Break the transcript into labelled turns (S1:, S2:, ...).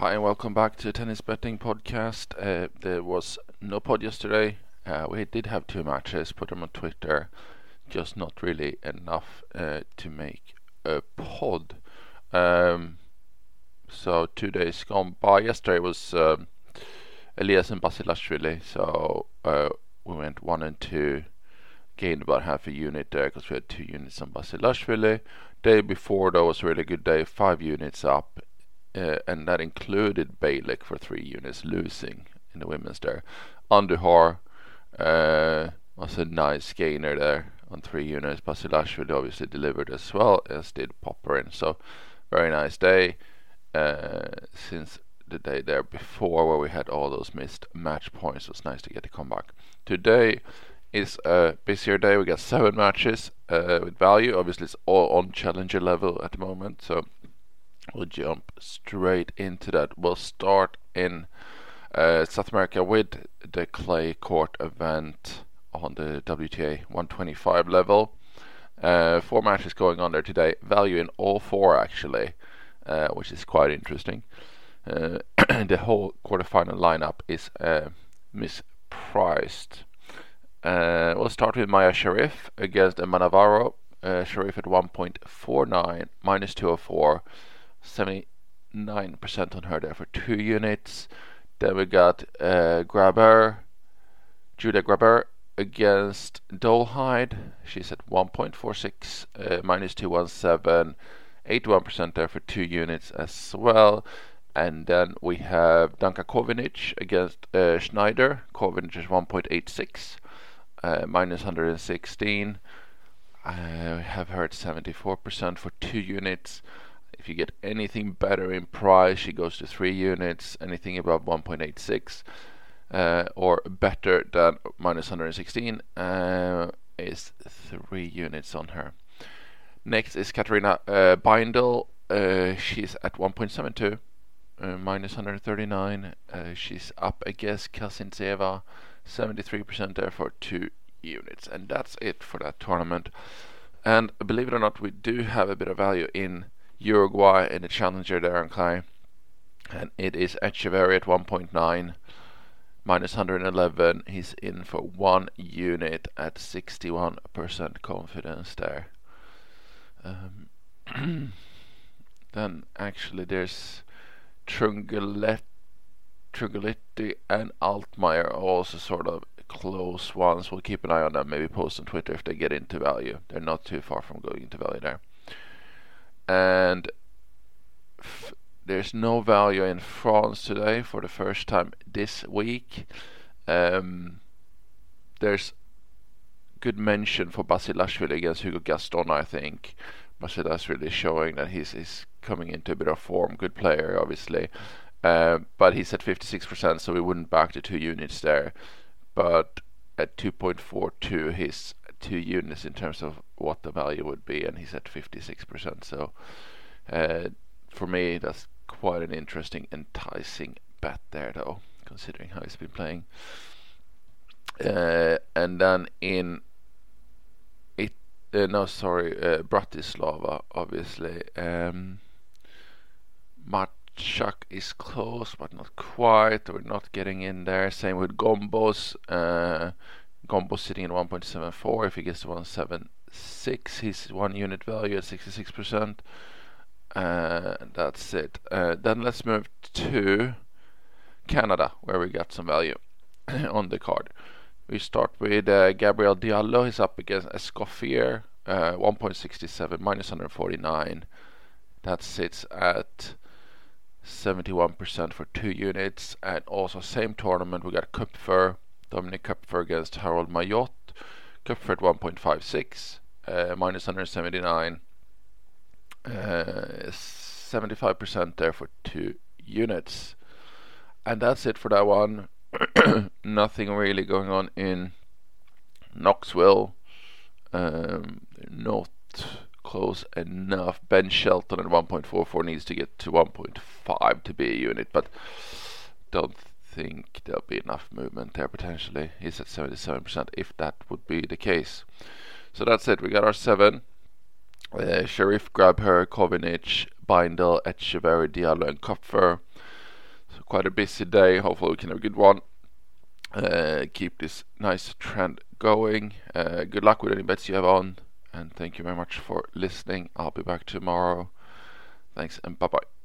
S1: Hi and welcome back to Tennis Betting Podcast. Uh, there was no pod yesterday. Uh, we did have two matches, put them on Twitter, just not really enough uh, to make a pod. Um, so two days gone by. Yesterday was um, Elias and Basilashvili, so uh, we went one and two, gained about half a unit there because we had two units on Basilashvili. Day before, that was a really good day, five units up uh, and that included Bejlek for three units losing in the women's there. Andujar uh, was a nice gainer there on three units. Basilashvili obviously delivered as well as did Popyrin. So very nice day uh, since the day there before where we had all those missed match points. It was nice to get to come back. Today is a busier day. We got seven matches uh, with value. Obviously, it's all on challenger level at the moment. So we'll jump straight into that. We'll start in uh, South America with the clay court event on the WTA 125 level. Uh, four matches going on there today. Value in all four actually, uh, which is quite interesting. Uh, the whole quarterfinal lineup is uh, mispriced. Uh, we'll start with Maya Sherif against Emma. Sherif at 1.49 minus 204. 79% on her there for two units. Then we got uh, Grabher, Julia Grabher against Dolehide. She's at 1.46, uh, minus 217, 81% there for two units as well. And then we have Danka Kovinic against uh, Schneider. Kovinic is 1.86, uh, minus 116. I have heard 74% for two units. If you get anything better in price, she goes to 3 units, anything above 1.86 uh, or better than minus 116 uh, is 3 units on her. Next is Katarina uh, Baindl. Uh, she's at 1.72, uh, minus 139. Uh, she's up against Kasintseva, 73% there for 2 units. And that's it for that tournament. And believe it or not, we do have a bit of value in Uruguay in the challenger there on Clay. And it is Etcheverry at 1.9 minus 111. He's in for one unit at 61% confidence there. Um, then actually there's Trungelliti and Altmaier also sort of close ones. We'll keep an eye on them. Maybe post on Twitter if they get into value. They're not too far from going into value there and f- there's no value in France today for the first time this week. Um, there's good mention for Basilashvili against Hugo Gaston, I think. Basilashvili showing that he's, he's coming into a bit of form. Good player, obviously. Uh, but he's at 56%, so we wouldn't back the two units there. But at 2.42, he's two units in terms of what the value would be, and he's at 56%. So uh, for me, that's quite an interesting, enticing bet there, though, considering how he's been playing. Uh, and then in it, uh, no, sorry, uh, Bratislava, obviously. Um, is close, but not quite. We're not getting in there. Same with Gombos. Gombo sitting at 1.74. If he gets to 1.76, he's one unit value at 66%. Uh, that's it. Uh, then let's move to Canada, where we got some value on the card. We start with uh, Gabriel Diallo. He's up against Escoffier, uh, 1.67 minus 149. That sits at 71% for two units. And also same tournament, we got Köpfer Dominik Köpfer against Harold Mayot. Köpfer at 1.56, uh, minus 179. Uh, 75% there for two units. And that's it for that one. Nothing really going on in Knoxville. Um, not close enough. Ben Shelton at 1.44 needs to get to 1.5 to be a unit, but don't think there'll be enough movement there potentially. He's at 77% if that would be the case. So that's it. We got our seven. Uh, Sherif, Grabher, Kovinic, Baindl, Etcheverry, Diallo, and Köpfer. quite a busy day. Hopefully, we can have a good one. Uh, keep this nice trend going. Uh, good luck with any bets you have on, and thank you very much for listening. I'll be back tomorrow. Thanks and bye bye.